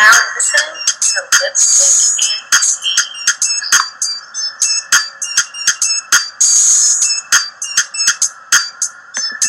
now listening to Lipstick and Tea.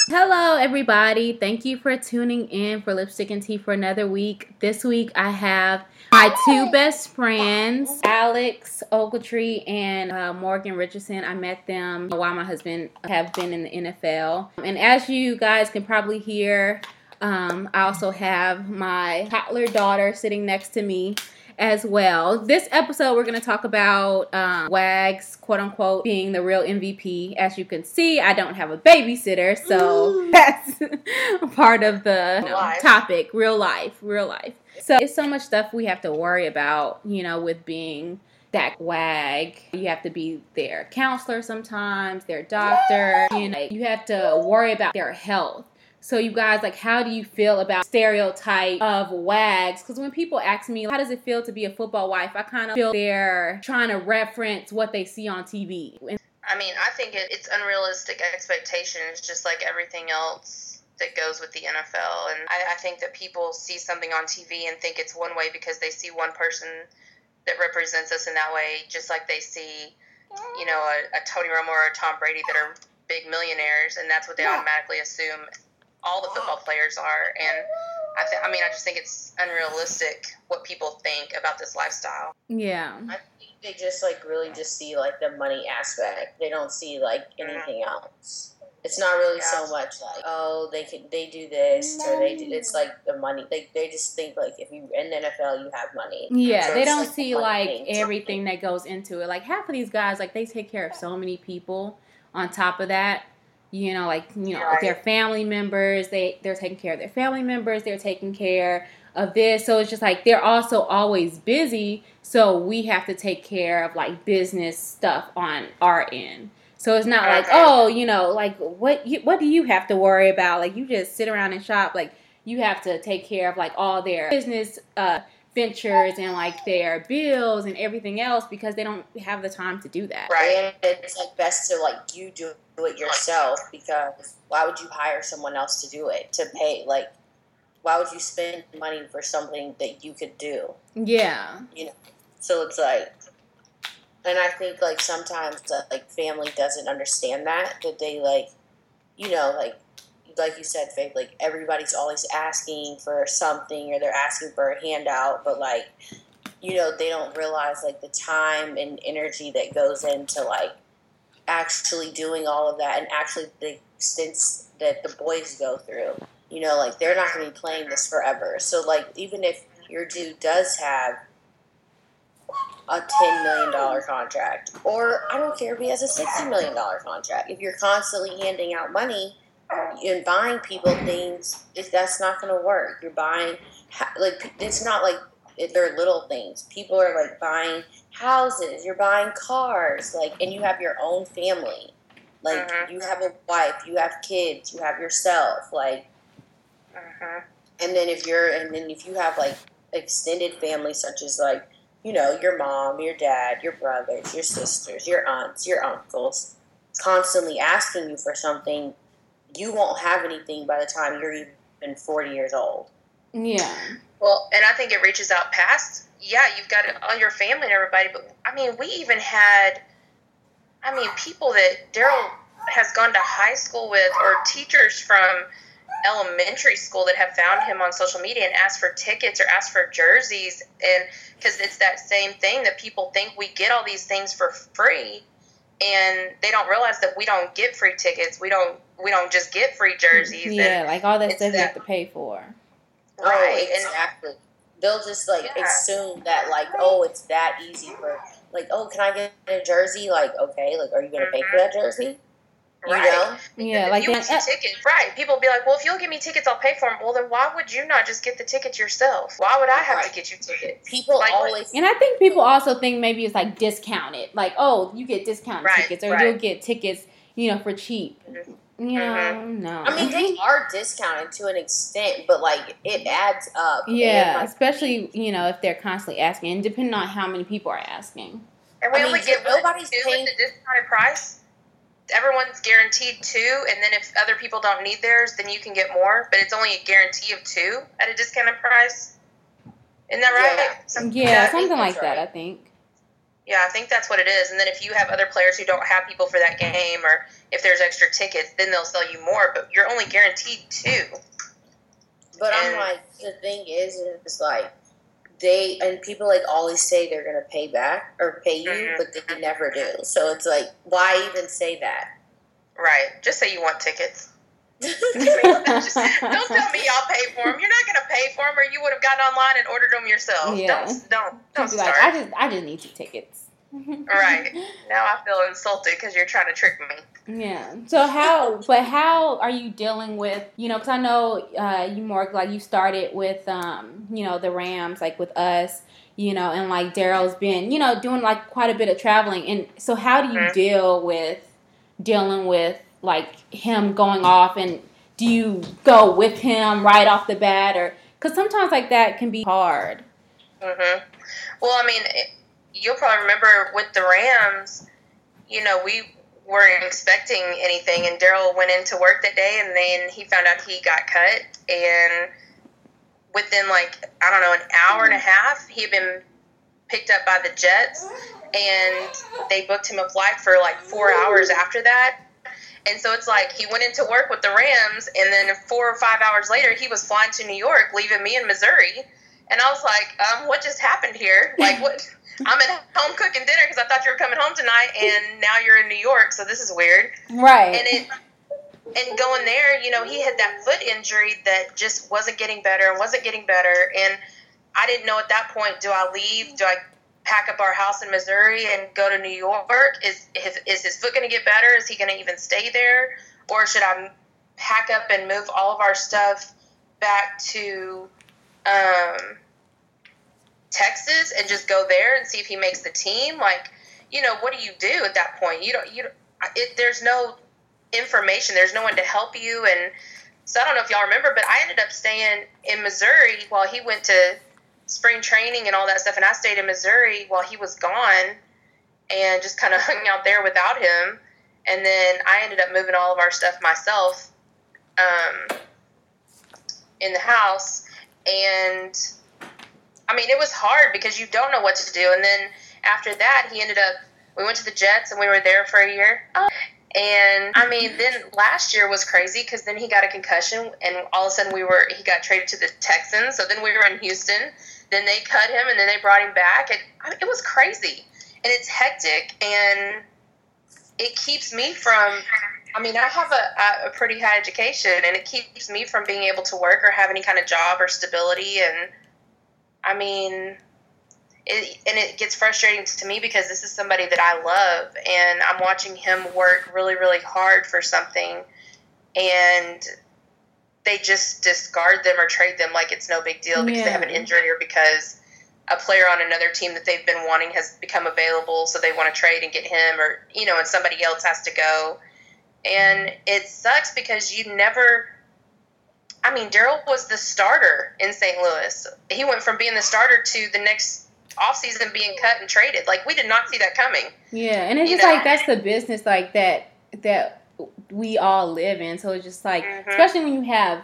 Hello, everybody. Thank you for tuning in for Lipstick and Tea for another week. This week, I have my two best friends, Alex Ogletree and uh, Morgan Richardson. I met them while my husband have been in the NFL. And as you guys can probably hear, um, I also have my toddler daughter sitting next to me as well. This episode, we're going to talk about um, Wags, quote unquote, being the real MVP. As you can see, I don't have a babysitter, so that's part of the you know, topic real life, real life. So it's so much stuff we have to worry about, you know, with being that wag. You have to be their counselor sometimes, their doctor. You know, you have to worry about their health. So you guys, like, how do you feel about stereotype of wags? Because when people ask me, how does it feel to be a football wife? I kind of feel they're trying to reference what they see on TV. And I mean, I think it, it's unrealistic expectations, just like everything else that goes with the NFL. And I, I think that people see something on TV and think it's one way because they see one person that represents us in that way, just like they see, you know, a, a Tony Romo or a Tom Brady that are big millionaires, and that's what they automatically assume all the football players are. And I, th- I mean, I just think it's unrealistic what people think about this lifestyle. yeah. I think they just like really just see like the money aspect. They don't see like anything else. It's not really so much like oh they can they do this or they do it's like the money. They they just think like if you in the NFL you have money. Yeah, So they don't like see one like thing. everything that goes into it. Like half of these guys, like they take care of so many people. On top of that, you know, like you know, Right. their family members. They they're taking care of their family members. They're taking care of this. So it's just like they're also always busy. So we have to take care of like business stuff on our end. So it's not like oh, you know, like what you, what do you have to worry about? Like you just sit around and shop. Like you have to take care of like all their business uh, ventures and like their bills and everything else because they don't have the time to do that. Right. And it's like best to like you do it yourself because why would you hire someone else to do it to pay like why would you spend money for something that you could do? Yeah. you know So it's like, and I think like sometimes that like family doesn't understand that that they like, you know, like like you said, Faith, like everybody's always asking for something or they're asking for a handout, but like, you know, they don't realize like the time and energy that goes into like actually doing all of that and actually the stints that the boys go through. You know, like they're not going to be playing this forever. So like even if your dude does have a ten million dollar contract, or I don't care if he has a sixty million dollar contract. If you're constantly handing out money and buying people things, if that's not going to work. You're buying like it's not like they're little things. People are like buying houses. You're buying cars, like, and you have your own family. Like Mhm. you have a wife, you have kids, you have yourself, like Uh-huh. and then if you're and then if you have like extended family such as like you know your mom your dad your brothers your sisters your aunts your uncles constantly asking you for something you won't have anything by the time you're even 40 years old Yeah. Well, and I think it reaches out past. Yeah, you've got all your family and everybody, but I mean, we even had, I mean, people that Daryl has gone to high school with, or teachers from elementary school that have found him on social media and asked for tickets or asked for jerseys, and because it's that same thing that people think we get all these things for free, and they don't realize that we don't get free tickets. We don't. We don't just get free jerseys. Yeah, like all that stuff you have to pay for. Right. oh exactly they'll just like Yeah. assume that like oh it's that easy for like oh can i get a jersey like okay like are you gonna pay for that jersey you Right. know Yeah, like you that- want tickets, right? People will be like, "Well, if you'll give me tickets, I'll pay for them." Well, then why would you not just get the tickets yourself? Why would I have to get you tickets? people Like, always And I think people also think maybe it's like discounted. Like, oh, you get discounted Right, tickets or right. you'll get tickets, you know, for cheap. Mhm. You know, Mhm. no. I mean, they are discounted to an extent, but like it adds up. yeah, like, especially, you know, if they're constantly asking, and depending on how many people are asking. And we I only mean, get nobody's two paying- the discounted price. Everyone's guaranteed two, and then if other people don't need theirs, then you can get more. But it's only a guarantee of two at a discounted price. Isn't that right? Yeah. Some- Yeah, I something like that's that. I think. Yeah, I think that's what it is. And then if you have other players who don't have people for that game, or if there's extra tickets, then they'll sell you more. But you're only guaranteed two. But I'm like, the thing is, is like they and people like always say they're gonna pay back or pay you, Mhm. but they never do. So it's like, why even say that? Right. Just say you want tickets. Just- don't tell me I'll pay for them. You're not going to pay for them, or you would have gotten online and ordered them yourself. Yeah. Don't don't don't be like, start. I just, I just need two tickets. Right. now I feel insulted because you're trying to trick me. Yeah. So how, but how are you dealing with, you know, because I know uh, you more like you started with, um, you know, the Rams, like with us, you know, and like Daryl's been, you know, doing like quite a bit of traveling. And so how do you Mhm. deal with dealing with like him going off and do you go with him right off the bat or, because sometimes like that can be hard. hmm Well, I mean, you'll probably remember with the Rams, you know, we weren't expecting anything, and Daryl went into work that day, and then he found out he got cut, and within like I don't know an hour and a half, he had been picked up by the Jets, and they booked him a flight for like four hours after that. And so it's like he went into work with the Rams, and then four or five hours later, he was flying to New York, leaving me in Missouri. And I was like, um, what just happened here? Like, what? I'm at home cooking dinner because I thought you were coming home tonight, and now you're in New York, so this is weird. Right. And it, and going there, you know, he had that foot injury that just wasn't getting better and wasn't getting better. And I didn't know at that point, do I leave? Do I pack up our house in Missouri and go to New York? Is is his foot going to get better? Is he going to even stay there? Or should I pack up and move all of our stuff back to um, Texas and just go there and see if he makes the team? Like, you know, what do you do at that point? You don't, you don't, it, there's no information. There's no one to help you. And so I don't know if y'all remember, but I ended up staying in Missouri while he went to spring training and all that stuff. And I stayed in Missouri while he was gone and just kind of hung out there without him. And then I ended up moving all of our stuff myself um, in the house. And I mean, it was hard because you don't know what to do. And then after that, he ended up, we went to the Jets and we were there for a year. And I mean, then last year was crazy because then he got a concussion, and all of a sudden we were he got traded to the Texans. So then we were in Houston. Then they cut him, and then they brought him back. And I mean, it was crazy, and it's hectic, and it keeps me from. I mean, I have a, a pretty high education, and it keeps me from being able to work or have any kind of job or stability. And I mean, it, and it gets frustrating to me because this is somebody that I love, and I'm watching him work really, really hard for something, and they just discard them or trade them like it's no big deal because they have an injury or because a player on another team that they've been wanting has become available, so they want to trade and get him, or you know, and somebody else has to go, and it sucks because you never. I mean, Daryl was the starter in St. Louis. He went from being the starter to the next offseason being cut and traded. Like we did not see that coming. Yeah, and it's You just know? like that's the business like that that we all live in. So it's just like, Mhm. especially when you have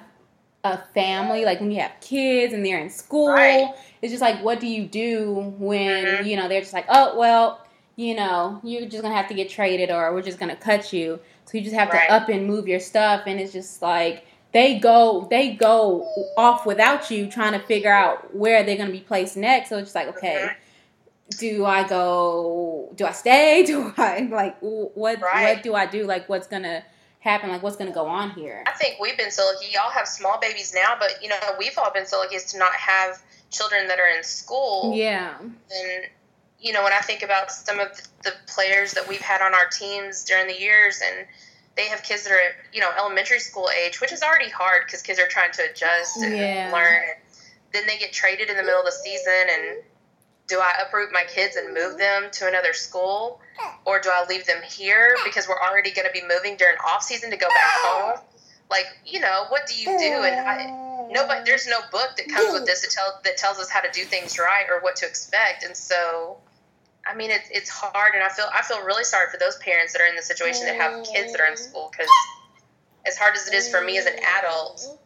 a family, like when you have kids and they're in school, Right. it's just like, what do you do when Mhm. you know they're just like, oh well, you know, you're just gonna have to get traded or we're just gonna cut you. So you just have Right. to up and move your stuff, and it's just like they go they go off without you trying to figure out where they're gonna be placed next. So it's just like, okay Mhm. do I go? Do I stay? Do I like what? Right. What do I do? Like what's gonna happen? Like what's gonna go on here? I think we've been so lucky. Y'all have small babies now, but you know we've all been so lucky as to not have children that are in school. Yeah, And you know when I think about some of the players that we've had on our teams during the years, and they have kids that are you know elementary school age, which is already hard because kids are trying to adjust and Yeah. learn. Then they get traded in the middle of the season, and do I uproot my kids and move them to another school, or do I leave them here because we're already going to be moving during off season to go back home? Like, you know, what do you do? And I, nobody, there's no book that comes with this that tells that tells us how to do things right or what to expect. And so, I mean, it's it's hard, and I feel I feel really sorry for those parents that are in the situation that have kids that are in school because as hard as it is for me as an adult,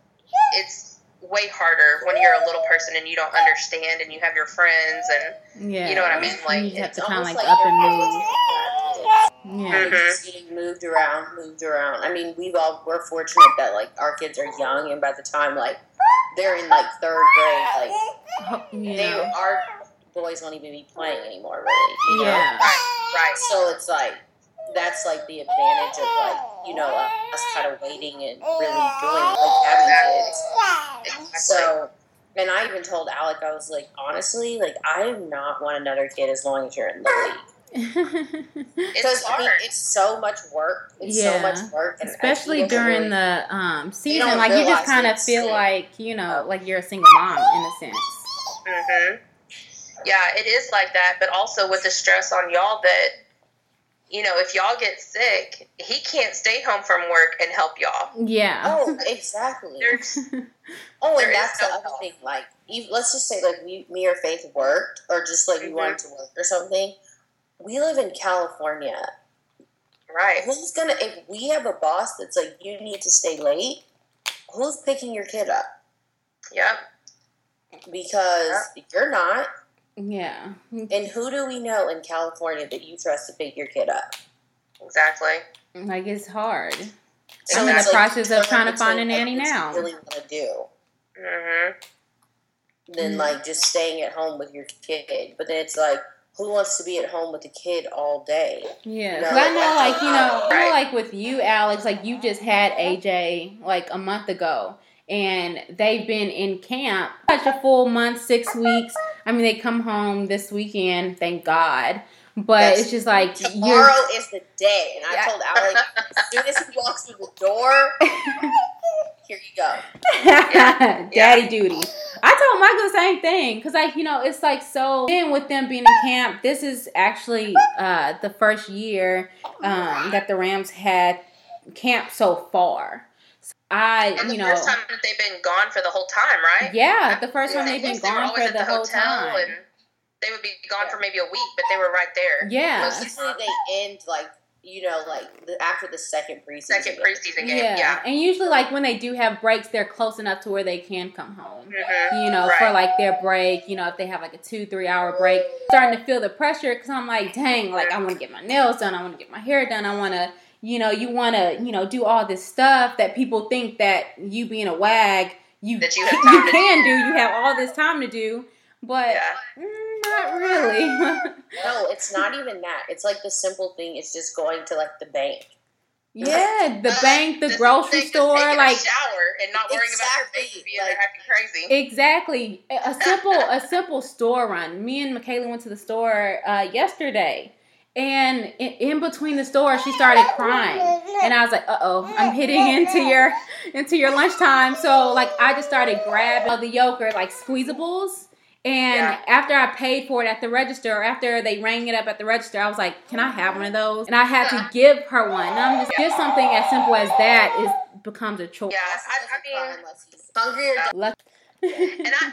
it's way harder when you're a little person and you don't understand and you have your friends and Yeah. You know what I mean? Like, you have It's to kind of almost like, up and always move. doing that. Yeah. Mhm. Just getting moved around, moved around. I mean, we've all we're fortunate that like our kids are young, and by the time like they're in like third grade, like Ho- You they know. our boys won't even be playing anymore, really. You know? Yeah. right. So it's like that's like the advantage of like you know us kind of waiting and really doing like having kids. Exactly. So, and I even told Alec, I was like, honestly, like I do not want another kid as long as you're in the league. it's Because I mean, hard. it's so much work. It's Yeah. so much work, and Especially during really- the um, season, like you just kind of feel yeah. like you know, like you're a single mom in a sense. hmm Yeah, it is like that, but also with the stress on y'all that, you know, if y'all get sick, he can't stay home from work and help y'all. Yeah. Oh, exactly. There's, Oh, and that's no the other help. thing. Like, you, let's just say, like, we, me or Faith worked, or just like we Mhm. wanted to work or something. We live in California. right. Who's gonna? If we have a boss that's like, you need to stay late, who's picking your kid up? Yep. Because you're not. Yeah. And who do we know in California that you trust to pick your kid up? Exactly. Like it's hard. So I'm in the it's like process of trying to find a like, nanny what you now. Really want to do. hmm than Mhm. like just staying at home with your kid. But then it's like, who wants to be at home with the kid all day? Yeah, No, 'cause I know, like you know, I know, like with you, Alex, like you just had AJ like a month ago, and they've been in camp such a full month, six weeks. I mean, they come home this weekend, thank God. But Yes. it's just like Tomorrow is the day, and I Yeah. told Alec as soon as he walks through the door, here you go. you're daddy duty. I told Michael the same thing because, like, you know, it's like so. Then with them being in camp, this is actually uh, the first year um, that the Rams had camp so far. So I, And the you know, first time that they've been gone for the whole time, right? yeah, the first time Yeah, they've been they gone always for at the whole hotel time. And they would be gone for maybe a week, but they were right there. Yeah. Most of the Usually they end like you know like the, after the second preseason. Second preseason game. Yeah. Yeah. and usually, like when they do have breaks, they're close enough to where they can come home. hmm you know, for like their break, you know, if they have like a two, three hour break, starting to feel the pressure because I'm like, dang, like I want to get my nails done, I want to get my hair done, I want to, you know, you want to, you know, do all this stuff that people think that you being a wag, you That you have time you can do, you have all this time to do, but Yeah. mm, not really. No, it's not even that. It's like the simple thing. It's just going to like the bank. yeah, the Uh, bank, the grocery store, like a shower and not worrying about your Exactly, baby being like- acting crazy. Exactly. A a simple a simple store run. Me and Michaela went to the store uh, yesterday, and in, in between the store, she started crying, and I was like, "Uh oh, I'm hitting into your into your lunchtime." So like, I just started grabbing the yogurt like squeezables. And Yeah. after I paid for it at the register, or after they rang it up at the register, I was like, "Can I have one of those?" And I had to give her one. And I'm just just something as simple as that is becomes a choice. Yeah, I, I mean, hungry or Luck- and I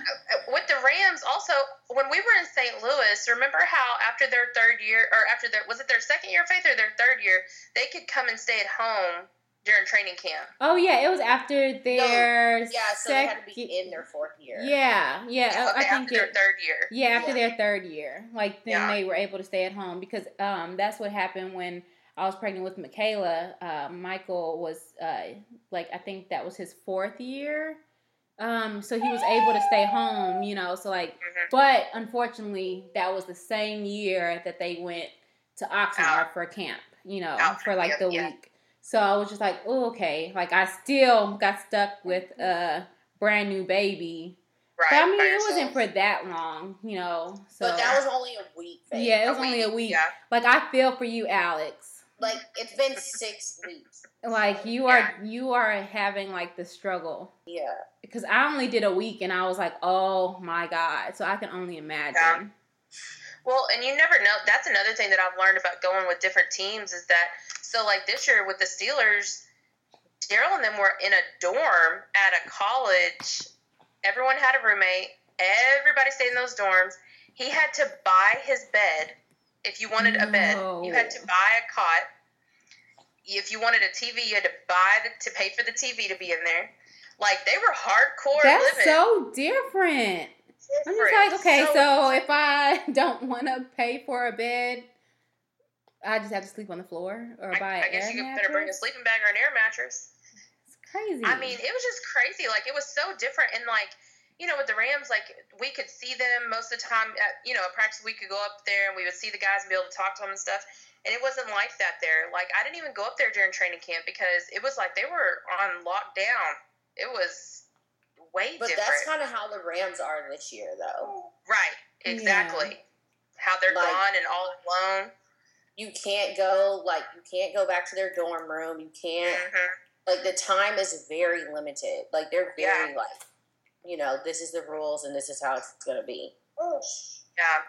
with the Rams also when we were in St. Louis, remember how after their third year or after their was it their second year of faith or their third year, they could come and stay at home during training camp. Oh yeah, it was after their yeah, so they had to be in their fourth year. Yeah, yeah. I- Okay, I think after their third year. yeah, after Yeah. their third year, like then Yeah. they were able to stay at home because um that's what happened when I was pregnant with Michaela. Uh, Michael was uh like I think that was his fourth year, um so he was able to stay home, you know. So like, Mhm. but unfortunately, that was the same year that they went to Oxnard Out. for camp, you know, Out for like the yeah. week. So I was just like, oh, okay. Like I still got stuck with a brand new baby. Right. But I mean, it wasn't for that long, you know. So But that was only a week. Faith. yeah, it was only a week. Yeah. Like I feel for you, Alex. Like it's been six weeks. Like you are you are having like the struggle Yeah. Because I only did a week and I was like, oh my god. So I can only imagine. Well, and you never know. That's another thing that I've learned about going with different teams is that so like this year with the Steelers, Daryl and them were in a dorm at a college. Everyone had a roommate. Everybody stayed in those dorms. He had to buy his bed. If you wanted a bed, you had to buy a cot. If you wanted a TV, you had to buy the, to pay for the TV to be in there. Like they were hardcore That's living. so different. I'm just like, okay, so, So- if I don't want to pay for a bed, I just have to sleep on the floor or I, buy I guess you better bring a sleeping bag or an air mattress. It's crazy. I mean, it was just crazy. Like it was so different, and like you know, with the Rams, like we could see them most of the time. At, you know, at practice, we could go up there and we would see the guys and be able to talk to them and stuff. And it wasn't like that there. Like I didn't even go up there during training camp because it was like they were on lockdown. It was way But different. that's kind of how the Rams are this year, though. right. Exactly. How they're Like- gone and all alone. You can't go like you can't go back to their dorm room. You can't hmm like the time is very limited. Like they're very Yeah. like, you know, this is the rules and this is how it's gonna be. Yeah.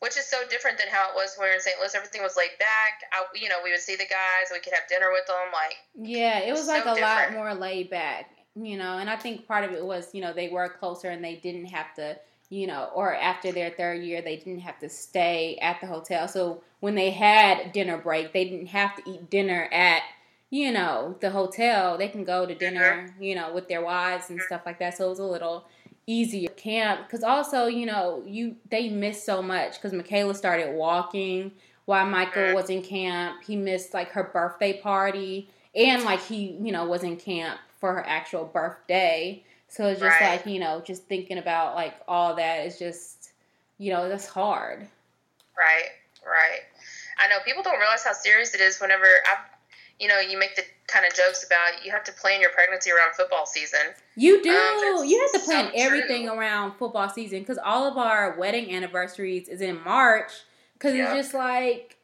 Which is so different than how it was when we were in St. Louis. Everything was laid back. I, you know, we would see the guys. We could have dinner with them. Like, yeah, it was so like a lot more laid back, you know. And I think part of it was, you know, they were closer and they didn't have to, you know, or after their third year, they didn't have to stay at the hotel. So when they had dinner break, they didn't have to eat dinner at, you know, the hotel. They can go to dinner, you know, with their wives and stuff like that. So it was a little easier camp because also you know you they missed so much because michaela started walking while michael Mhm. was in camp he missed like her birthday party and like he you know was in camp for her actual birthday so it's just Right. like you know just thinking about like all that is just you know that's hard right, right. I know people don't realize how serious it is whenever I, you know, you make the kind of jokes about you have to plan your pregnancy around football season. You do. Um, you have to plan so everything true. around football season because all of our wedding anniversaries is in March because Yeah. it's just like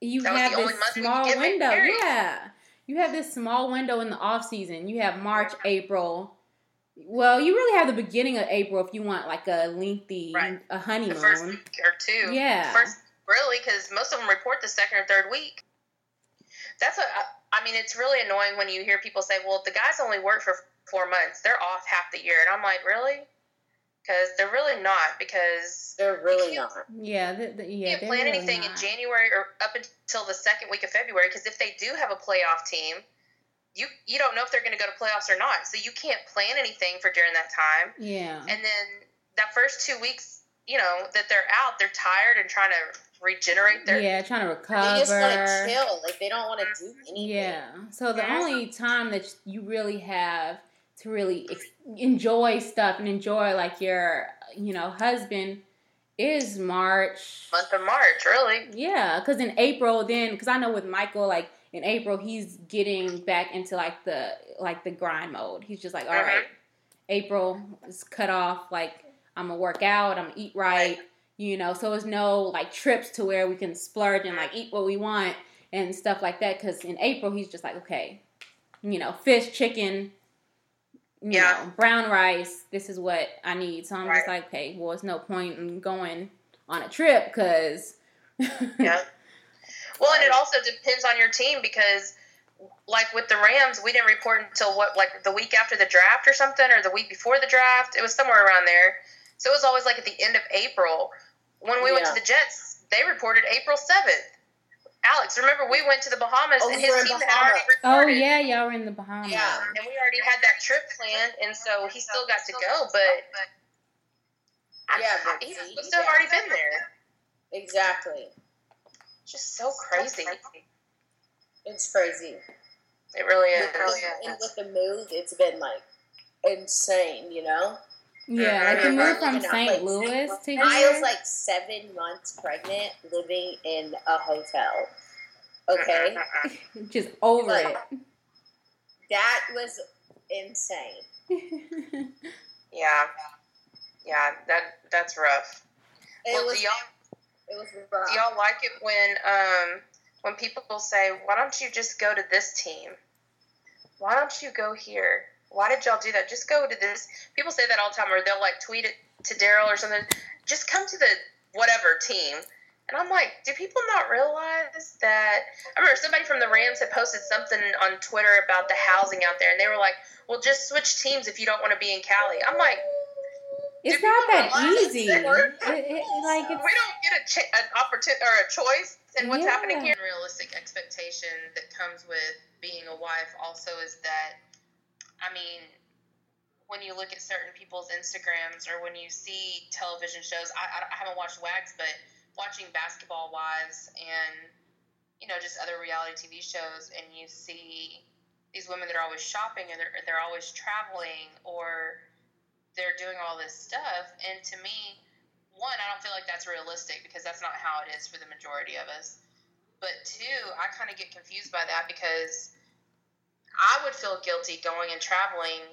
you That have this month we could small window. Yeah, you have this small window in the off season. You have March, April. Well, you really have the beginning of April if you want like a lengthy Right. a The honeymoon. first week or two. Yeah. First, really, because most of them report the second or third week. That's a. I mean, it's really annoying when you hear people say, "Well, the guys only work for four months; they're off half the year," and I'm like, "Really?" Because they're really not. Because They're really can't- not. yeah, the, the, you can't plan really anything in. January or up until the second week of February. Because if they do have a playoff team, you you don't know if they're going to go to playoffs or not. So you can't plan anything for during that time. Yeah, And then that first two weeks, you know, that they're out, they're tired and trying to regenerate their. yeah, trying to recover. They just want to chill. Like they don't want to do mm-hmm. anything. Yeah. So the Yeah. only time that you really have to really ex- enjoy stuff and enjoy like your, you know, husband is March. Month of March, really. Yeah, because in April, then because I know with Michael, like in April, he's getting back into like the like the grind mode. He's just like, all right, mm-hmm. April is cut off. Like I'm gonna work out. I'm gonna eat right. You know, so it's no like trips to where we can splurge and like eat what we want and stuff like that. Because in April, he's just like, okay, you know, fish, chicken. You Yeah. know, brown rice. This is what I need. So I'm just like, okay, well, it's no point in going on a trip because Yeah. Well, and it also depends on your team because, like with the Rams, we didn't report until what, like the week after the draft or something, or the week before the draft. It was somewhere around there. So it was always like at the end of April. When we went to the Jets, they reported April 7th. Alex, remember we went to the Bahamas Oh, and his were in team had Bahamas. already Oh yeah, y'all were in the Bahamas. Yeah. Um, and we already had that trip planned, and so he still got to go, but Yeah, but he's see, supposed to have yeah. already been there. Exactly. Just so crazy. It's crazy. It really is. It really and is. with the move, it's been like insane. You know. Yeah, like you Mhm. moved from St. Louis to here. I was like seven months pregnant, living in a hotel. Okay, just over Like- that was insane. Yeah, yeah, that that's rough. It well, was. do y'all It was rough. do y'all like it when um when people say, "Why don't you just go to this team? Why don't you go here? Why did y'all do that? Just go to this." People say that all the time, or they'll like tweet it to Daryl or something. Just come to the whatever team. And I'm like, do people not realize that? I remember somebody from the Rams had posted something on Twitter about the housing out there, and they were like, "Well, just switch teams if you don't want to be in Cali." I'm like, it's not that easy. It, it, like we don't get a ch- an opportunity or a choice in what's Yeah. happening here. Realistic expectation that comes with being a wife also is that, I mean, when you look at certain people's Instagrams or when you see television shows. I, I haven't watched Wags, but watching Basketball Wives and you know just other reality TV shows, and you see these women that are always shopping and they're they're always traveling or they're doing all this stuff. And to me, one, I don't feel like that's realistic because that's not how it is for the majority of us. But two, I kind of get confused by that because I would feel guilty going and traveling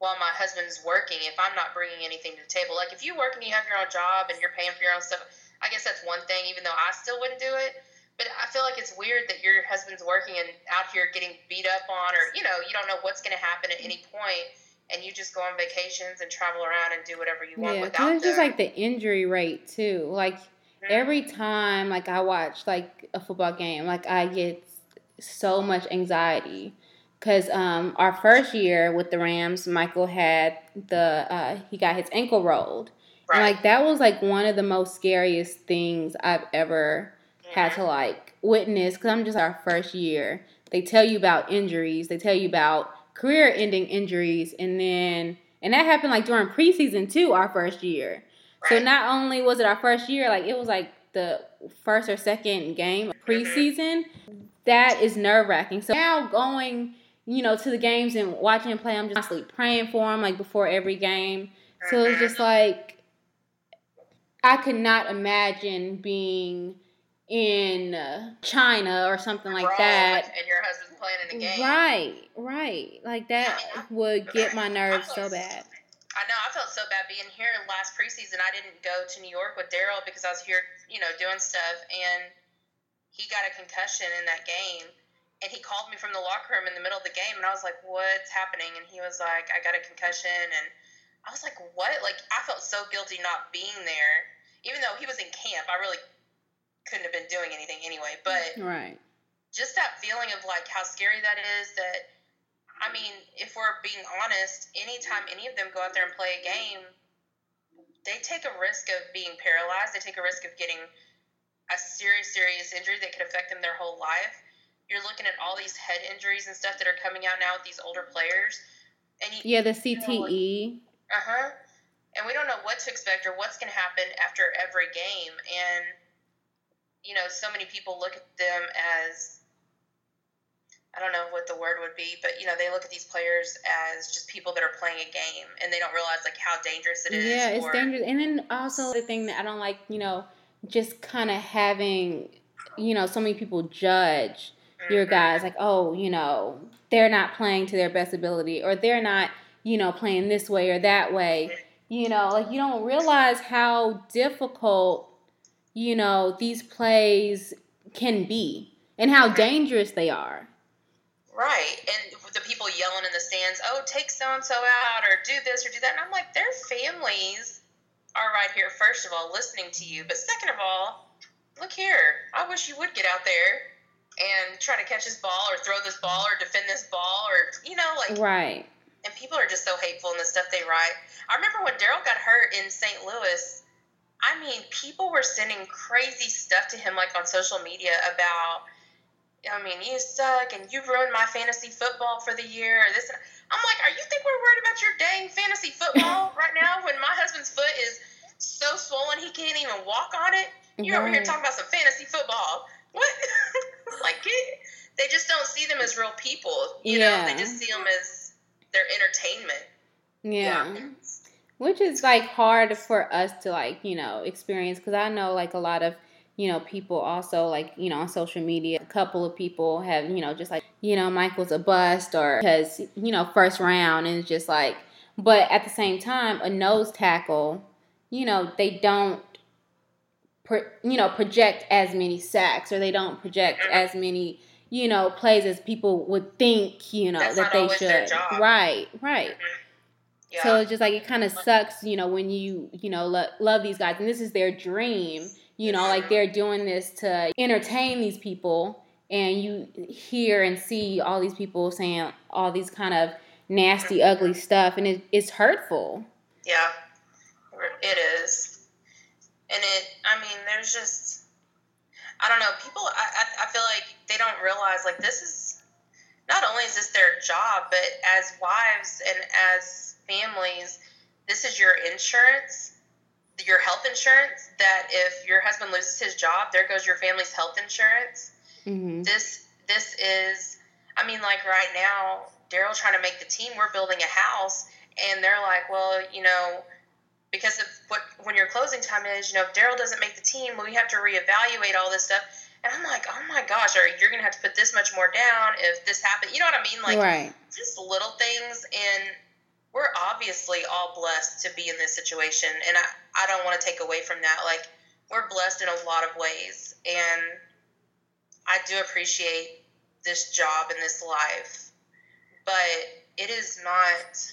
while my husband's working if I'm not bringing anything to the table. Like if you work and you have your own job and you're paying for your own stuff, I guess that's one thing, even though I still wouldn't do it. But I feel like it's weird that your husband's working and out here getting beat up on, or you know, you don't know what's going to happen at any point, and you just go on vacations and travel around and do whatever you want Yeah, without it's just like the injury rate too. Like every mm-hmm. time like I watch like a football game, like I get so much anxiety because um, our first year with the Rams, Michael had the uh, he got his ankle rolled, and like that was like one of the most scariest things I've ever had to like witness because I'm just our first year. They tell you about injuries, they tell you about career ending injuries, and then and that happened like during preseason too, our first year. So not only was it our first year, like it was like the first or second game of preseason. That is nerve wracking. So now going, you know, to the games and watching him play, I'm just constantly praying for him, like before every game. So it's just like I could not imagine being in uh, China or something like that. and your husband's playing in a game. Right, right. Like that would get my nerves so bad. I know. I felt so bad being here last preseason. I didn't go to New York with Daryl because I was here, you know, doing stuff, and he got a concussion in that game. And he called me from the locker room in the middle of the game, and I was like, "What's happening?" And he was like, "I got a concussion," and I was like, "What?" Like I felt so guilty not being there, even though he was in camp. I really couldn't have been doing anything anyway, but Right. just that feeling of like how scary that is that I mean, if we're being honest, anytime any of them go out there and play a game, they take a risk of being paralyzed. They take a risk of getting a serious, serious injury that could affect them their whole life. You're looking at all these head injuries and stuff that are coming out now with these older players. And you, Yeah, the. CTE. uh huh. And we don't know what to expect or what's going to happen after every game. And, you know, so many people look at them as, I don't know what the word would be, but, you know, they look at these players as just people that are playing a game and they don't realize, like, how dangerous it is. Yeah, it's or- dangerous. And then also the thing that I don't like, you know, just kind of having, you know, so many people judge your Mhm. guys like, oh, you know, they're not playing to their best ability or they're not, you know, playing this way or that way. You know, like you don't realize how difficult, you know, these plays can be and how dangerous they are. Right. And the people yelling in the stands, oh, take so and so out or do this or do that. And I'm like, their families are right here, first of all, listening to you. But second of all, look here. I wish you would get out there and try to catch this ball or throw this ball or defend this ball or, you know, like, Right. and people are just so hateful in the stuff they write. I remember when Daryl got hurt in St. Louis. I mean, people were sending crazy stuff to him, like on social media, about, I mean, you suck and you ruined my fantasy football for the year. Or this, and- I'm like, are you think we're worried about your dang fantasy football right now when my husband's foot is so swollen he can't even walk on it? You're over here talking about some fantasy football. What? like, it, they just don't see them as real people. You know, they just see them as their entertainment. Yeah. Which is like hard for us to like, you know, experience because I know like a lot of, you know, people also like, you know, on social media, a couple of people have, you know, just like, you know, Michael's a bust or because, you know, first round and it's just like, but at the same time, a nose tackle, you know, they don't, you know, project as many sacks or they don't project mm-hmm. as many, you know, plays as people would think, you know, That's that they should. Right, right. Mm-hmm. Yeah. So it's just like it kind of sucks, you know, when you you know lo- love these guys and this is their dream, you know, like mm-hmm. they're doing this to entertain these people, and you hear and see all these people saying all these kind of nasty, ugly stuff, and it, it's hurtful. Yeah, it is. And it, I mean, there's just, I don't know, people, I, I, I feel like they don't realize, like, this is, not only is this their job, but as wives and as families this is your insurance, your health insurance. That if your husband loses his job, there goes your family's health insurance. Mm-hmm. This this is, I mean, like right now, Daryl trying to make the team. We're building a house, and they're like, well, you know, because of what when your closing time is, you know, if Daryl doesn't make the team, we have to reevaluate all this stuff. And I'm like, oh my gosh, are you're gonna have to put this much more down if this happens? You know what I mean? Like right. just little things and we're obviously all blessed to be in this situation and I, I don't want to take away from that. Like we're blessed in a lot of ways and I do appreciate this job and this life. But it is not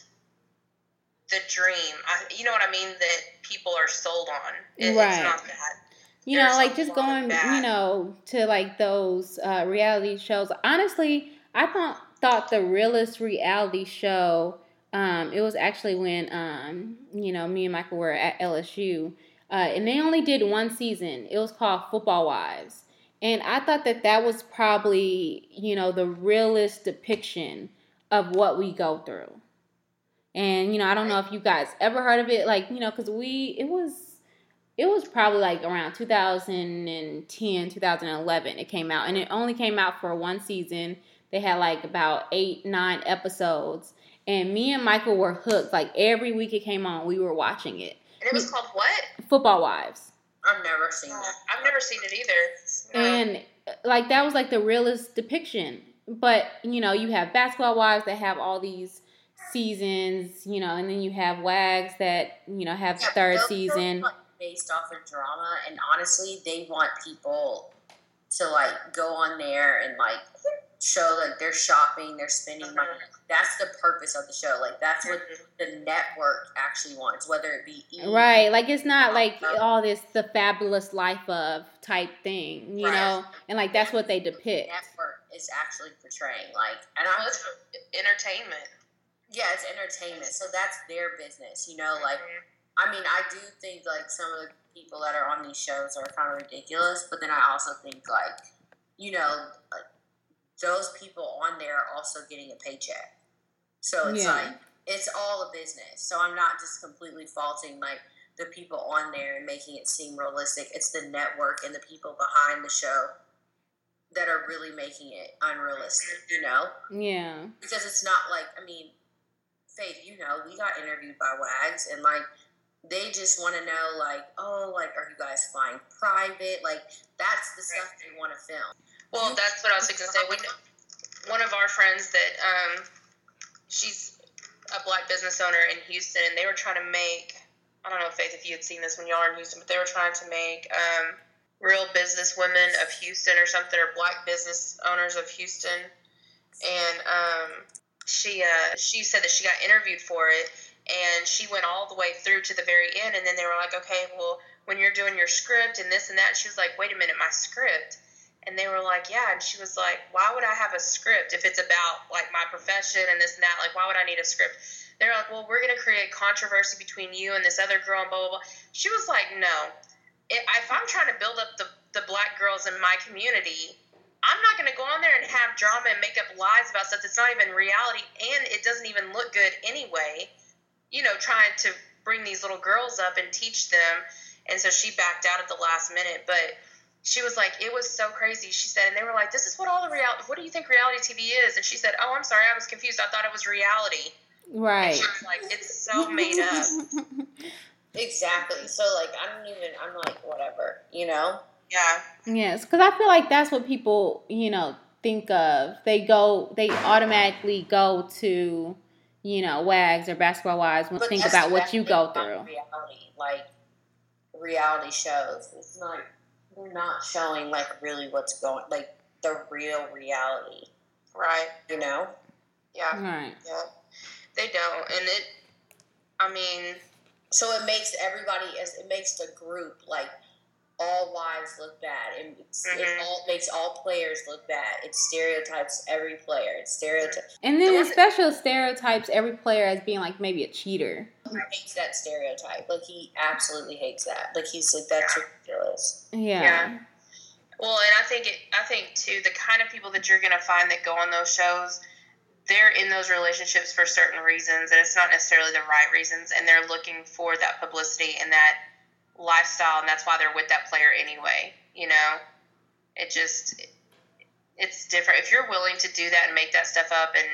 the dream. I, you know what I mean? That people are sold on. It, It's not that. you There's know, like just going, you know, to like those uh, reality shows. Honestly, I thought thought the realest reality show. Um, it was actually when um, you know me and Michael were at LSU, uh, and they only did one season. It was called Football Wives, and I thought that that was probably you know the realest depiction of what we go through. And you know, I don't know if you guys ever heard of it, like you know, because we it was it was probably like around 2010 2011 it came out. And it only came out for one season. They had like about eight nine episodes. And me and michael were hooked. Like every week it came on we were watching it. And it was called what? football wives. I've never seen that. I've never seen it either. And like that was like the realest depiction. But you know you have basketball wives that have all these seasons you know and then you have wags that you know have Yeah, third season based off of drama, and honestly, they want people to like go on there and like show like they're shopping, they're spending money. Mm-hmm. That's the purpose of the show. Like that's what mm-hmm. the network actually wants, whether it be E! Right, like it's not like all this the fabulous life of type thing, you Right. know, and like that's what they the depict. network is actually portraying. Like, and I'm it's entertainment. Yeah, it's entertainment, so that's their business. You know, like Mhm. I mean, I do think like some of the people that are on these shows are kind of ridiculous, but then I also think like, you know, like those people on there are also getting a paycheck. So it's Yeah. like it's all a business. So I'm not just completely faulting like the people on there and making it seem realistic. It's the network and the people behind the show that are really making it unrealistic, you know? Yeah, because it's not like I mean, Faith, you know, we got interviewed by Wags, and like they just want to know, like, oh, like, are you guys flying private? Like, that's the stuff they want to film. Well, that's what I was going to say. One of our friends that um, she's a black business owner in Houston, and they were trying to make. I don't know, Faith, if you had seen this when y'all were in Houston, but they were trying to make um, real business women of Houston or something, or black business owners of Houston. And um, she uh, she said that she got interviewed for it, and she went all the way through to the very end, and then they were like, okay, well, when you're doing your script and this and that, she was like, wait a minute, my script. And they were like, yeah. And she was like, why would I have a script if it's about like my profession and this and that? Like, why would I need a script? They're like, well, we're going to create controversy between you and this other girl and blah, blah, blah. She was like, no. If I'm trying to build up the, the black girls in my community, I'm not going to go on there and have drama and make up lies about stuff that's not even reality and it doesn't even look good anyway. You know, trying to bring these little girls up and teach them. And so she backed out at the last minute. But she was like, it was so crazy. She said, and they were like, this is what all the reality, what do you think reality TV is? And she said, oh, I'm sorry, I was confused. I thought it was reality. And right. she was like, it's so made up. Exactly. So like, I don't even. I'm like, whatever. You know. Yeah. yes, because I feel like that's what people, you know, think of. They go, they automatically go to, you know, wags or basketball wives when But think about what you go through. Reality, like reality shows. It's not. They're not showing like really what's going, like the real reality. Right. You know. Yeah. Right. Yeah. They don't. And it, I mean, So it makes everybody as it makes the group like all wives look bad. It, makes- it all makes all players look bad. It stereotypes every player. It stereotypes. And then The it one- special stereotypes every player as being like maybe a cheater. He hates that stereotype. Like he absolutely hates that. Like he's like that's ridiculous. Yeah. Yeah. well, and I think it, I think too, the kind of people that you're going to find that go on those shows, they're in those relationships for certain reasons, and it's not necessarily the right reasons, and they're looking for that publicity and that lifestyle, and that's why they're with that player anyway. You know, it just it's different. If you're willing to do that and make that stuff up and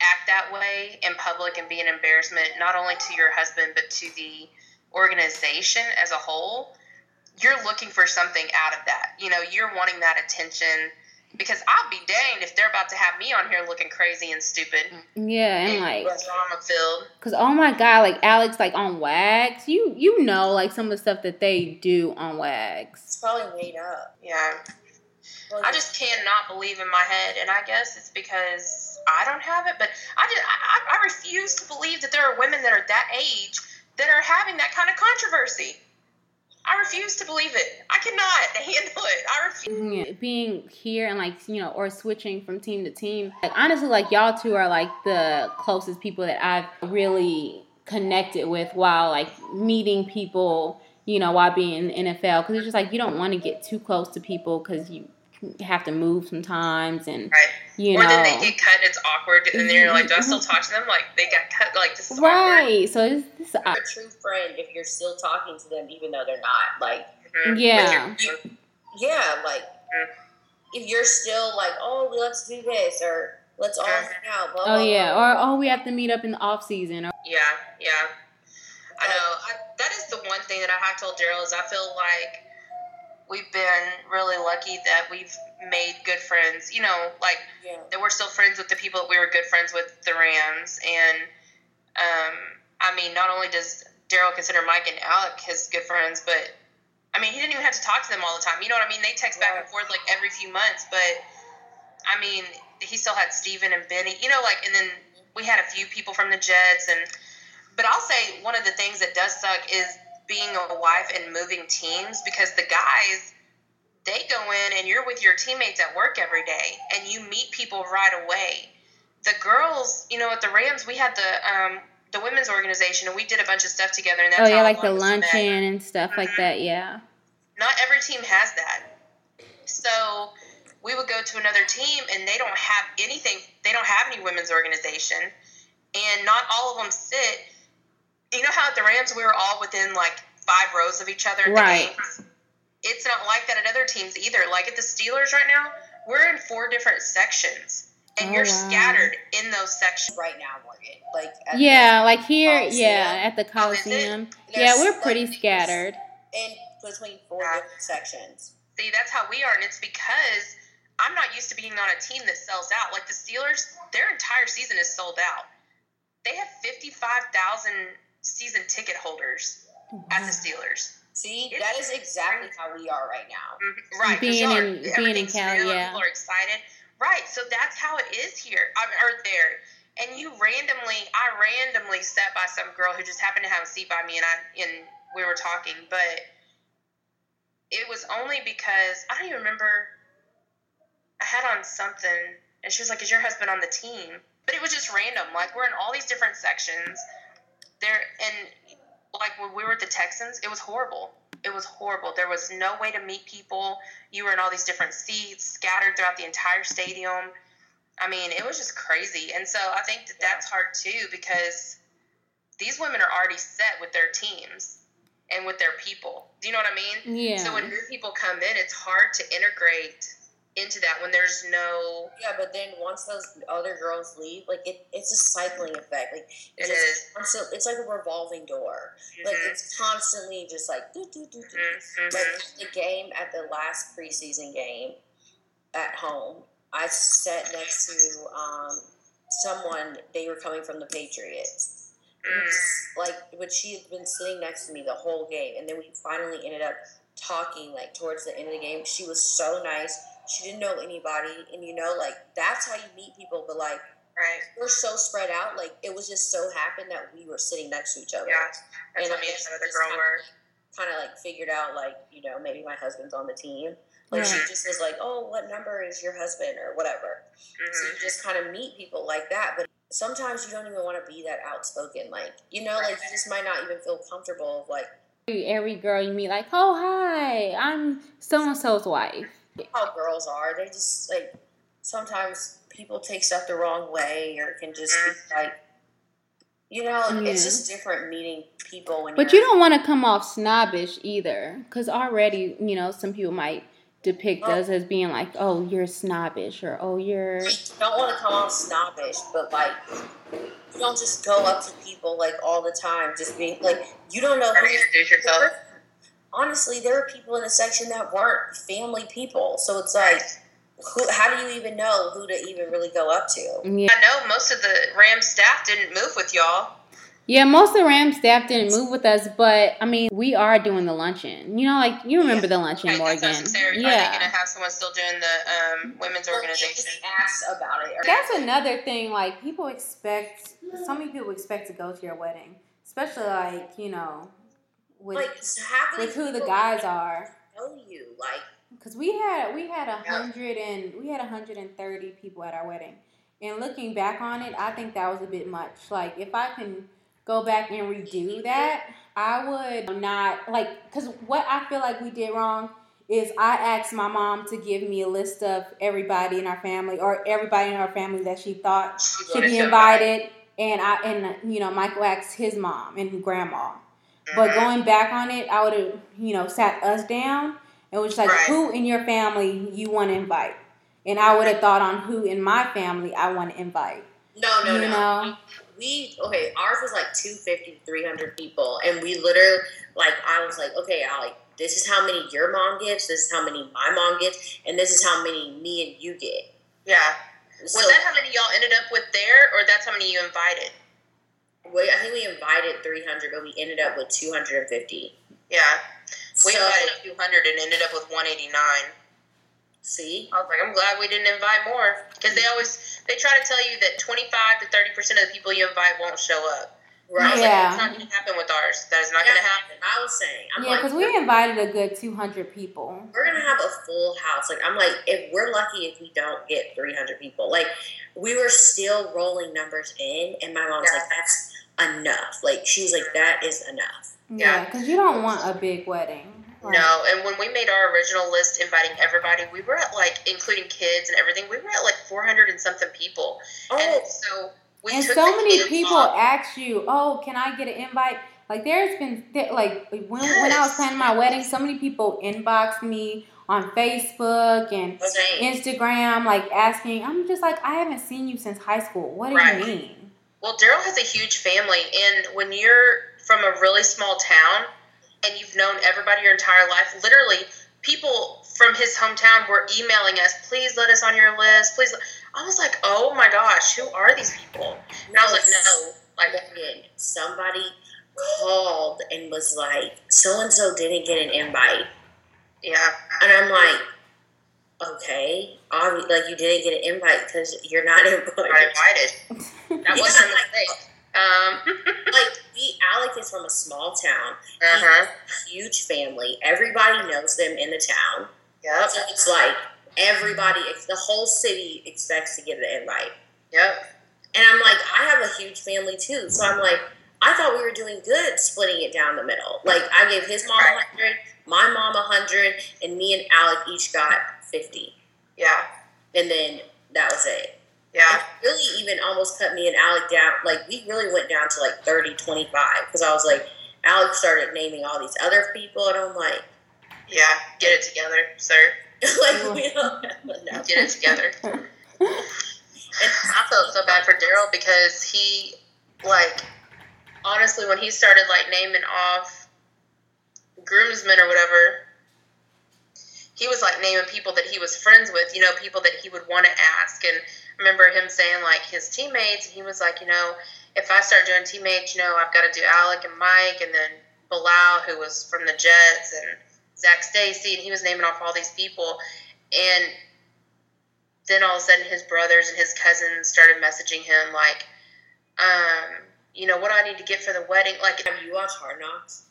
act that way in public and be an embarrassment not only to your husband but to the organization as a whole, you're looking for something out of that. You know, you're wanting that attention because I'll be danged if they're about to have me on here looking crazy and stupid. Yeah, and like drama filled. Cause oh my god, like Alex, like on Wags, you you know like some of the stuff that they do on Wags. It's probably made up. Yeah. Well, I just cannot believe in my head, and I guess it's because I don't have it. But I just I, I refuse to believe that there are women that are that age that are having that kind of controversy. I refuse to believe it. I cannot handle it. I refuse. Yeah, being here and like you know, or switching from team to team. Like honestly, like y'all two are like the closest people that I've really connected with while like meeting people. You know, while being in the NFL, because it's just like you don't want to get too close to people because you have to move sometimes and Right. You or know then they get cut and it's awkward, and then you're like, do I still talk to them? Like they got cut. Like this is awkward. right. So it's, it's uh, a true friend if you're still talking to them even though they're not. Like, Mhm. Yeah. With your- yeah, like Mm. if you're still like, oh, let's do this or let's all Mhm. hang out. Blah, oh blah, yeah, blah. or oh we have to meet up in the off season. Or, Yeah, yeah. I know. I, that is the one thing that I have told Daryl is I feel like we've been really lucky that we've made good friends. You know, like yeah. that we're still friends with the people that we were good friends with the Rams. And um, I mean, not only does Daryl consider Mike and Alec his good friends, but I mean, he didn't even have to talk to them all the time. You know what I mean? They text back and forth like every few months, but I mean, he still had Steven and Benny, you know, like, and then we had a few people from the Jets. And, but I'll say one of the things that does suck is being a wife and moving teams because the guys, they go in and you're with your teammates at work every day and you meet people right away. The girls, you know, at the Rams, we had the um, the women's organization and we did a bunch of stuff together. And that's oh yeah, like the all of us met. luncheon and stuff like Mhm. that. Yeah. Not every team has that. So we would go to another team and they don't have anything. They don't have any women's organization, and not all of them sit. You know how at the Rams we were all within like five rows of each other. At Right. The games? It's not like that at other teams either. Like at the Steelers right now, we're in four different sections, and Oh, you're wow. scattered in those sections. Right now, Morgan. Like, at Yeah, like here, Coliseum. yeah, at the is it? Coliseum. There's, Yeah, we're pretty these- scattered. The, in between four Yeah. different sections. See, that's how we are, and it's because I'm not used to being on a team that sells out. Like the Steelers, their entire season is sold out. They have 55,000 season ticket holders at the Steelers. See, It's- that is exactly how we are right now. Mhm, Right. 'cause Being y'all are- in- being in everything's Cali, new yeah. People are excited. Right. So that's how it is here, I mean, or there. And you randomly, I randomly sat by some girl who just happened to have a seat by me, and I and we were talking, but it was only because I don't even remember. I had on something, and she was like, "Is your husband on the team?" But it was just random. Like we're in all these different sections. There and like when we were at the Texans, it was horrible. It was horrible. There was no way to meet people. You were in all these different seats, scattered throughout the entire stadium. I mean, it was just crazy. And so I think that that's hard too because these women are already set with their teams and with their people. Do you know what I mean? Yeah. So when new people come in, it's hard to integrate into that when there's no. Yeah, but then once those other girls leave, like it, it's a cycling effect. Like It it's is. constant, it's like a revolving door. Like Mhm, it's constantly just like do do do do. mhm, Like the game at the last preseason game at home, I sat next to um, someone. They were coming from the Patriots. Mm. Like, but she had been sitting next to me the whole game, and then we finally ended up talking. Like towards the end of the game, she was so nice. She didn't know anybody, and you know, like that's how you meet people. But like, Right. we're so spread out. Like it was just so happened that we were sitting next to each other. Yeah. That's And what I me and guess another just girl kinda- were. kind of like figured out like you know maybe my husband's on the team like she just was like oh what number is your husband or whatever so Mhm. you just kind of meet people like that but sometimes you don't even want to be that outspoken like you know like you just might not even feel comfortable like Every girl you meet, like, oh hi, I'm so and so's wife. How girls are they just like sometimes people take stuff the wrong way or can just be mm-hmm. like, you know, Yeah. it's just different meeting people when But you're you don't want to come off snobbish either, because already, you know, some people might depict Oh. us as being like, "Oh, you're snobbish," or "Oh, you're." don't want to come off snobbish, but like you don't just go up to people like all the time, just being like you don't know who to who. introduce yourself. Honestly, there are people in the section that weren't family people, so it's like, who? How do you even know who to even really go up to? Yeah. I know most of the Ram staff didn't move with y'all. Yeah, most of the Ram staff didn't move with us, but I mean, we are doing the luncheon. You know, like you remember the luncheon, Okay, that's what I was Morgan? gonna say. Are they Yeah, gonna have someone still doing the um, women's organization? Just ask about it. that's another thing. Like people expect, so many people expect to go to your wedding, especially like you know, with like of with who the guys are. know you. Like Because we had we had a hundred and we had a hundred and thirty people at our wedding, and looking back on it, I think that was a bit much. Like if I can go back and redo that, I would not like because what I feel like we did wrong is I asked my mom to give me a list of everybody in our family or everybody in our family that she thought should be invited, and I and you know Michael asked his mom and grandma. But going back on it, I would have, you know, sat us down and was like, Right. who in your family you want to invite? And I would have thought on who in my family I want to invite. no, no, you no. know? we okay ours was like 250 300 people and we literally like i was like okay i like this is how many your mom gets this is how many my mom gets and this is how many me and you get Yeah. so Was that how many y'all ended up with there, or that's how many you invited? We, i think we invited 300 but we ended up with 250 Yeah. We so, invited 200 and ended up with 189. see I was like, I'm glad we didn't invite more because they always they try to tell you that 25 to 30 percent of the people you invite won't show up. I right was Yeah. like, that's not going to happen with ours. That is not going to happen. i was saying i'm Yeah, like because we invited a good 200 people. we're gonna have a full house. Like I'm like, if we're lucky if we don't get 300 people. Like we were still rolling numbers in, and my mom's Yeah. like, that's enough. Like she was like, that is enough. Yeah, because you don't want a big wedding. Like, No, and when we made our original list inviting everybody, we were at like, including kids and everything, we were at like 400 and something people. Oh, And so we And took so many people off. ask you, "Oh, can I get an invite?" Like there's been th- like when when I was planning my wedding, so many people inboxed me on Facebook and same. Instagram, like asking. I'm just like, I haven't seen you since high school. What do Right. you mean? Well, Daryl has a huge family, and when you're from a really small town and you've known everybody your entire life, literally, people from his hometown were emailing us, "Please let us on your list." Please, I was like, "Oh my gosh, who are these people?" And I was like, "No, like, Again, somebody called and was like, so and so didn't get an invite, yeah, and I'm like, okay, obvi- like you didn't get an invite because you're not invited. not invited." That Yeah, wasn't like, mistake. Um, like we Alec is from a small town, uh-huh. huge family. Everybody knows them in the town. Yep. So it's like everybody, the whole city expects to get an invite. Yep. And I'm like, I have a huge family too. So I'm like, I thought we were doing good splitting it down the middle. Like I gave his mom a hundred, my mom a hundred, and me and Alec each got fifty. Yeah. And then that was it. Yeah. It really even almost cut me and Alec down. Like we really went down to like 30, 25. Because I was like, Alec started naming all these other people, and I'm like, Yeah. Get it together, sir. like we don't have enough. Get it together. And I felt so bad for Daryl because he, like, honestly, when he started like naming off groomsmen or whatever, he was like naming people that he was friends with. You know, people that he would want to ask. And I remember him saying like his teammates, and he was like, you know, if I start doing teammates, you know, I've got to do Alec and Mike, and then Bilal, who was from the Jets, and Zac Stacy, and he was naming off all these people, and then all of a sudden his brothers and his cousins started messaging him like, um, you know, what do I need to get for the wedding? Like, have you watched Hard Knocks?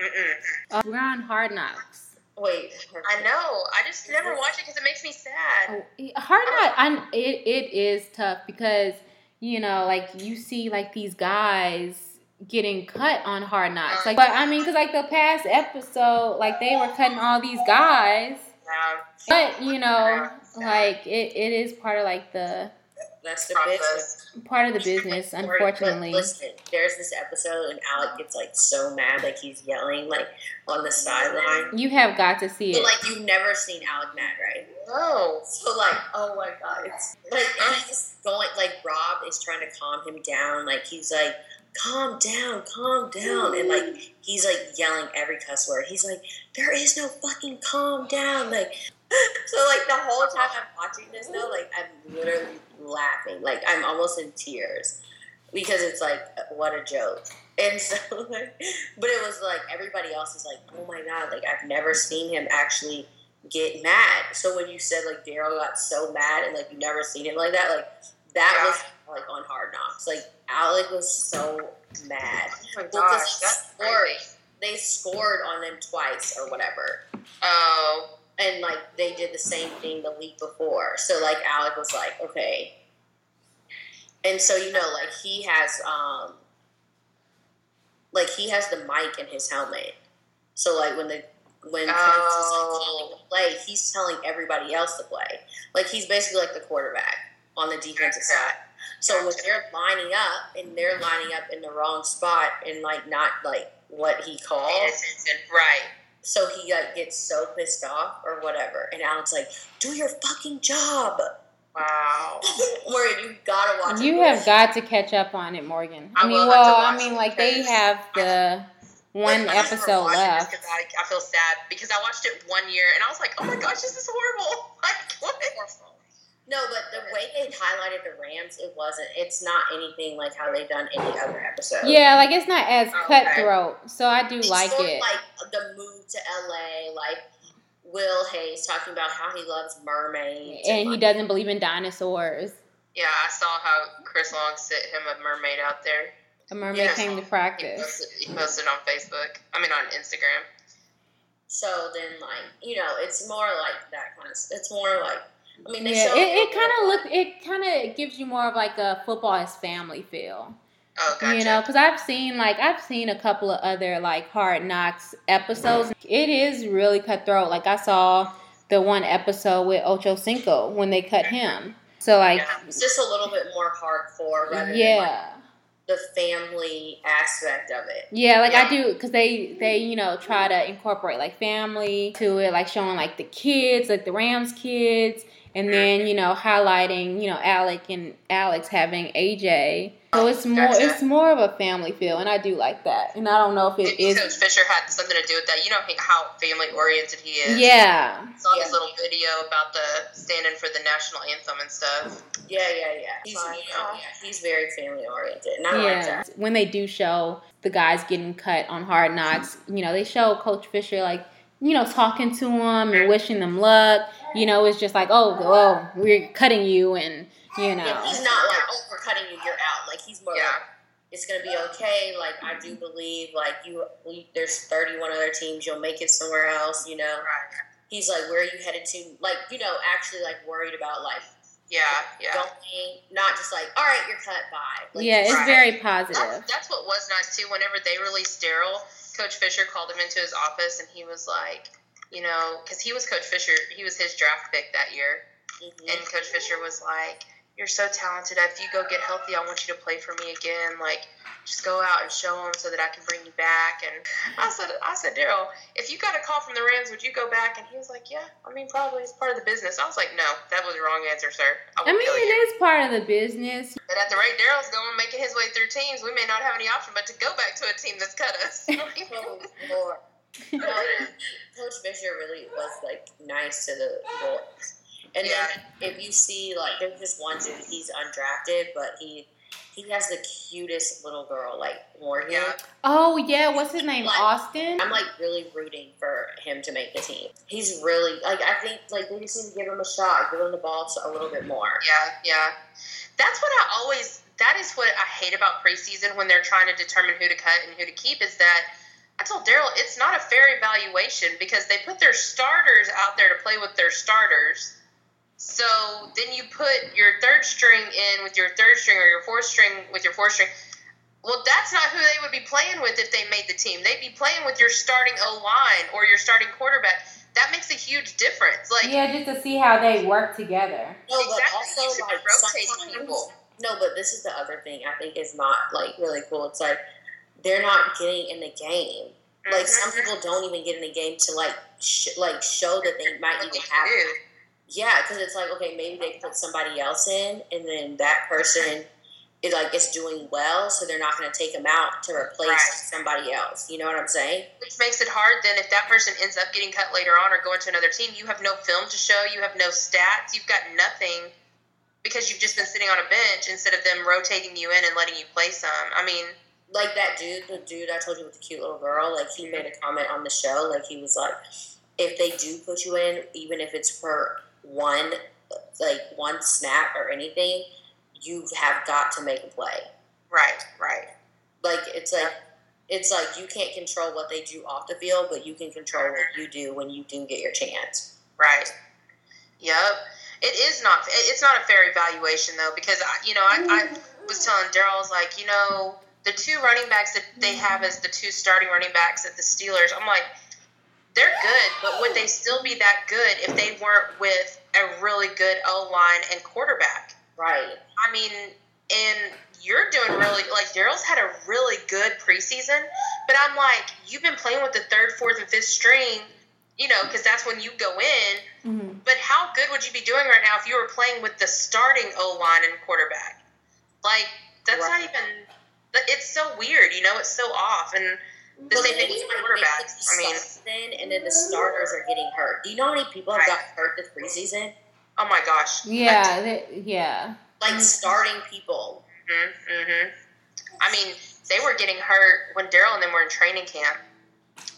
mm-mm. Uh, we're on Hard Knocks. Wait, I know. I just never watch it because it makes me sad. Oh, Hard Knocks. I, it it is tough because you know, like you see like these guys getting cut on Hard Knocks. Like, but I mean, because like the past episode, like they were cutting all these guys. But you know, like it, it is part of like the That's the Process. business. part of the business. Unfortunately, listen, there's this episode and Alec gets like so mad, like he's yelling like on the sideline. you have got to see But it. like you've never seen Alec mad, right? No. So like, oh my god, it's like and he's going like Rob is trying to calm him down. Like he's like, calm down, calm down, and like he's like yelling every cuss word. He's like, there is no fucking calm down. Like so like the whole time I'm watching this though, like I'm literally laughing. Like I'm almost in tears because it's like what a joke. And so, like, but it was like everybody else is like, oh my god, like I've never seen him actually get mad. So when you said like Daryl got so mad and like you never seen him like that, like that was like on Hard Knocks. Like Alec was so mad. Oh my gosh, that's. They scored on them twice or whatever. Oh, And like they did the same thing the week before. So like Alec was like, okay. And so you know, like he has um like he has the mic in his helmet. So like when the when Prince is like calling the play, he's telling everybody else to play. Like he's basically like the quarterback on the defensive side. So when they're lining up and they're lining up in the wrong spot and like not like what he calls. Right. So he like gets so pissed off or whatever, and Alec's like, "Do your fucking job." Wow. Where you gotta watch. you it. have got to catch up on it, Morgan. I, I mean, will have well, to I mean, like they have the one Like, I episode remember watching this left. 'cause I, I feel sad because I watched it one year and I was like, oh my gosh, this is horrible. Like, what? No, but the way they highlighted the Rams, it wasn't. It's not anything like how they've done any other episode. Yeah, like it's not as Okay. cutthroat, so I do It's like sort of it. Like the move to LA, like Will Hayes talking about how he loves mermaids, and he like, doesn't believe in dinosaurs. Yeah, I saw how Chris Long sent him a mermaid out there. A mermaid Yeah. came to He practice. posted, he posted on Facebook. I mean, on Instagram. So then, like you know, it's more like that kind of. It's more like I mean, they Yeah, show it, it kind of look. It kind of gives you more of like a football as family feel. Oh, gotcha. You know, because I've seen like I've seen a couple of other like Hard Knocks episodes. It is really cutthroat. Like I saw the one episode with Ocho Cinco when they cut mm-hmm. him. So like, Yeah. It's just a little bit more hardcore, rather than like, yeah, the family aspect of it. yeah. Like I do because they they you know try to incorporate like family to it, like showing like the kids, like the Rams kids, and then you know highlighting you know Alec and Alex having AJ. So it's more Gotcha. it's more of a family feel, and I do like that. And I don't know if it Maybe Coach Fisher had something to do with that. You know how family oriented he is. Yeah. I saw his Yeah. little video about the standing for the national anthem and stuff. Yeah, yeah, yeah. He's Fine. you know, yeah, he's very family oriented, and I like Yeah. that. When they do show the guys getting cut on Hard Knocks, you know, they show Coach Fisher like, you know, talking to them and wishing them luck. You know, it's just like, oh, well, we're cutting you, and you know, Yeah, he's not like, oh, we're cutting you, you're out. Like he's more Yeah. like, it's gonna be okay. Like I do believe, like you, we, there's 31 other teams. You'll make it somewhere else. You know. Right. He's like, where are you headed to? Like, you know, actually like worried about like Yeah, yeah. going, not just like, all right, you're cut. Bye. Like, yeah, it's Right. very That's, positive. that's what was nice too. Whenever they released Daryl, Coach Fisher called him into his office and he was like, you know, because he was Coach Fisher, he was his draft pick that year, Mhm. and Coach Fisher was like, "You're so talented. If you go get healthy, I want you to play for me again. Like, just go out and show them so that I can bring you back." And I said, "I said, Daryl, if you got a call from the Rams, would you go back?" And he was like, "Yeah, I mean, probably it's part of the business." I was like, "No, that was the wrong answer, sir. I I mean, kill it you." is part of the business. But at the rate Daryl's going, making his way through teams, we may not have any option but to go back to a team that's cut us. Oh, Lord. Coach Fisher really was like nice to the boys. And Yeah. then if you see like there's this one dude, he's undrafted, but he he has the cutest little girl, like Morgan. Yeah. Oh yeah, what's his name? Like- Austin. I'm like really rooting for him to make the team. He's really like I think like we just need to give him a shot, give him the ball a little bit more. Yeah, yeah. That's what I always. That is what I hate about preseason when they're trying to determine who to cut and who to keep. Is that I told Daryl it's not a fair evaluation because they put their starters out there to play with their starters. So then you put your third string in with your third string or your fourth string with your fourth string. Well, that's not who they would be playing with if they made the team. They'd be playing with your starting O line or your starting quarterback. that makes a huge difference. Like, Yeah, just to see how they work together. No, but Exactly. also like rotate people. No, but this is the other thing I think is not like really cool. It's like they're not getting in the game. Like some Mhm. people don't even get in the game to like sh- like show that they might even they have. do. Yeah, because it's like okay, maybe they can put somebody else in, and then that person is like is doing well, so they're not going to take them out to replace Right. somebody else. You know what I'm saying? Which makes it hard then if that person ends up getting cut later on or going to another team, you have no film to show, you have no stats, you've got nothing because you've just been sitting on a bench instead of them rotating you in and letting you play some. I mean, like that dude, the dude I told you with the cute little girl, like he made a comment on the show, like he was like, if they do put you in, even if it's for one, like one snap or anything, you have got to make a play. right, right. Like it's like it's like you can't control what they do off the field, but you can control what you do when you do get your chance. Right. Yep. It is not. It's not a fair evaluation though, because I, you know, I, I was telling Daryl, I was like, you know, the two running backs that they have as the two starting running backs at the Steelers, I'm like, they're good, but would they still be that good if they weren't with a really good O line and quarterback? Right. I mean, and you're doing really like Daryl's had a really good preseason, but I'm like, you've been playing with the third, fourth, and fifth string, you know, because that's when you go in. Mm-hmm. But how good would you be doing right now if you were playing with the starting O line and quarterback? Like that's Right. not even. It's so weird, you know. It's so off, and the But same thing with quarterbacks. I mean, the starters in, and then the starters are getting hurt. Do you know how many people have Right. got hurt this preseason? oh my gosh. Yeah, they, yeah. Like starting people. Mm-hmm, hmm I mean, they were getting hurt when Daryl and them were in training camp.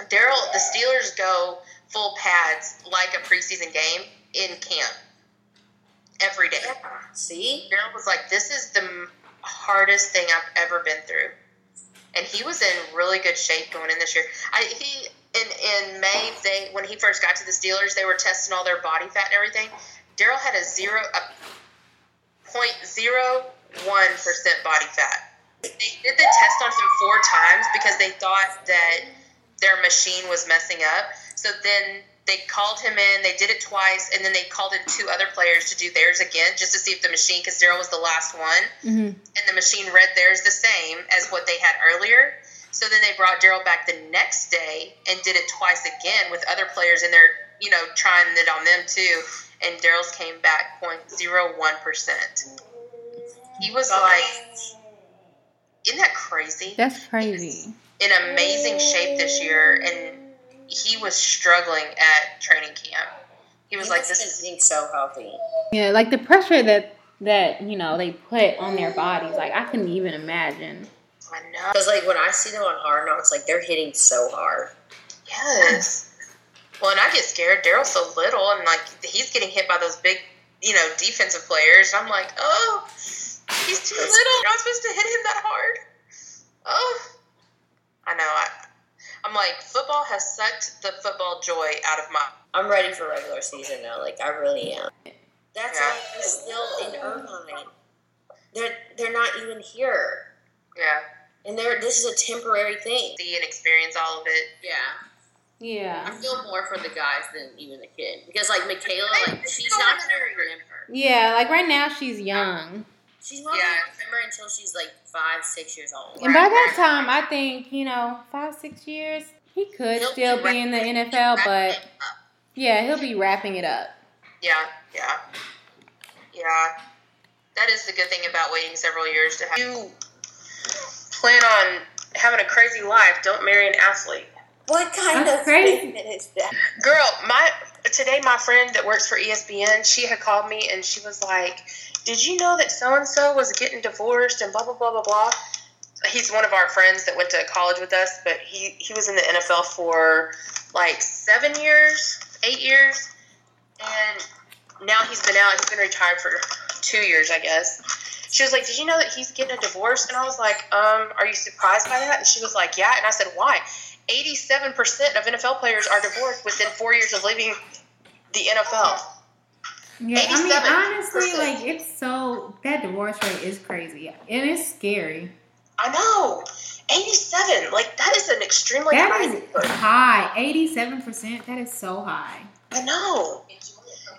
Daryl, the Steelers go full pads like a preseason game in camp every day. See? Daryl was like, "This is the hardest thing I've ever been through," and he was in really good shape going in this year. I he in in May they when he first got to the Steelers, they were testing all their body fat and everything. Daryl had a zero a point zero one percent body fat. They did the test on him four times because they thought that their machine was messing up. So then they called him in. They did it twice, and then they called in two other players to do theirs again, just to see if the machine, because Daryl was the last one, Mm-hmm. and the machine read theirs the same as what they had earlier. So then they brought Daryl back the next day and did it twice again with other players in there, you know, trying it on them too. And Daryl's came back 0.01 percent. He was like, "Isn't that crazy?" That's crazy. in amazing shape this year, and he was struggling at training camp. He was like, "This is getting so healthy. Yeah, like the pressure that that you know they put on their bodies. Like I couldn't even imagine. I know." Because like when I see them on Hard Knocks, like they're hitting so hard. Yes. Well, and I get scared. Daryl's so little, and like he's getting hit by those big, you know, defensive players. I'm like, oh, he's too little. You're not supposed to hit him that hard. Oh, I know. I, I'm like, football has sucked the football joy out of my. I'm ready for regular season now. Like I really am. That's Yeah. why they're still in Irvine. They're they're not even here, Yeah. and they're this is a temporary thing. See and experience all of it. Yeah, Yeah. I feel more for the guys than even the kid because like Michaela, like she's not gonna remember. remember. Yeah, like right now she's young. She's not Yeah. gonna remember until she's like five, six years old. And by that time, I think, you know, five, six years, he could He'll still be in the NFL, but yeah, he'll be wrapping it up. Yeah, yeah, yeah. That is the good thing about waiting several years to have. You plan on having a crazy life. Don't marry an athlete. What kind That's of crazy. statement is that? Girl, my today my friend that works for ESPN, she had called me and she was like, "Did you know that so and so was getting divorced and blah blah blah blah blah." He's one of our friends that went to college with us, but he he was in the NFL for like seven years, eight years, and now he's been out. He's been retired for two years, I guess. She was like, "Did you know that he's getting a divorce?" And I was like, "Um, are you surprised by that?" And she was like, "Yeah." And I said, "Why?" 87% of NFL players are divorced within four years of leaving the NFL. Yeah, I mean, honestly, like it's so that divorce rate is crazy, and it's scary. I know. 87. Like that is an extremely That high is high. Eighty-seven percent. That is so high. I know.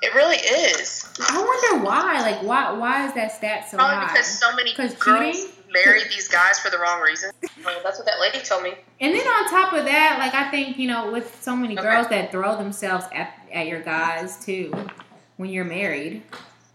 It really is. I wonder why. Like, why? Why is that stat so Probably high? because so many girls cheating? marry these guys for the wrong reasons. Well, that's what that lady told me. And then on top of that, like I think you know, with so many Okay. girls that throw themselves at at your guys too, when you're married,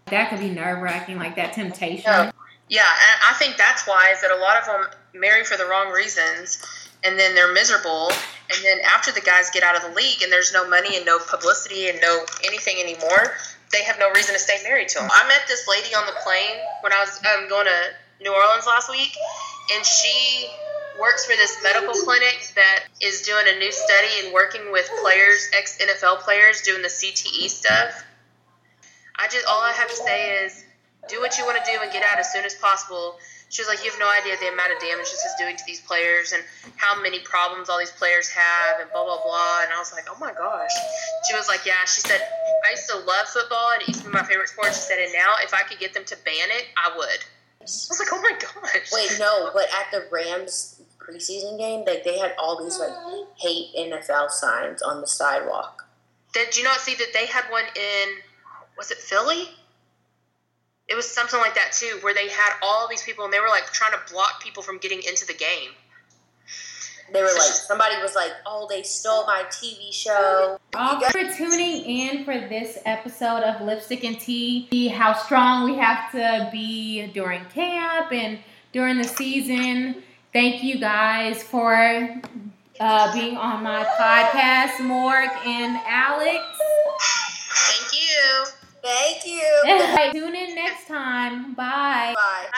that could be nerve wracking. Like that temptation. Yeah. Yeah, and I think that's why is that a lot of them marry for the wrong reasons, and then they're miserable. And then after the guys get out of the league and there's no money and no publicity and no anything anymore, they have no reason to stay married to them. I met this lady on the plane when I was um, going to New Orleans last week, and she works for this medical clinic that is doing a new study and working with players, ex NFL players, doing the CTE stuff. I just all I have to say is do what you want to do and get out as soon as possible. She was like, you have no idea the amount of damage this is doing to these players and how many problems all these players have and blah blah blah. And I was like, oh my gosh. She was like, yeah. She said, I used to love football and it used to be my favorite sport. She said, and now if I could get them to ban it, I would. I was like, oh my gosh. Wait, no, but at the Rams preseason game, like they had all these like hate NFL signs on the sidewalk. Did you not see that they had one in was it Philly? It was something like that too, where they had all these people and they were like trying to block people from getting into the game. They were like, somebody was like, "Oh, they stole my TV show." All for tuning in for this episode of Lipstick and Tea. See How strong we have to be during camp and during the season. Thank you guys for uh, being on my podcast, Morg and Alex. Thank you. Thank you. Tune in next time. Bye. Bye. Bye.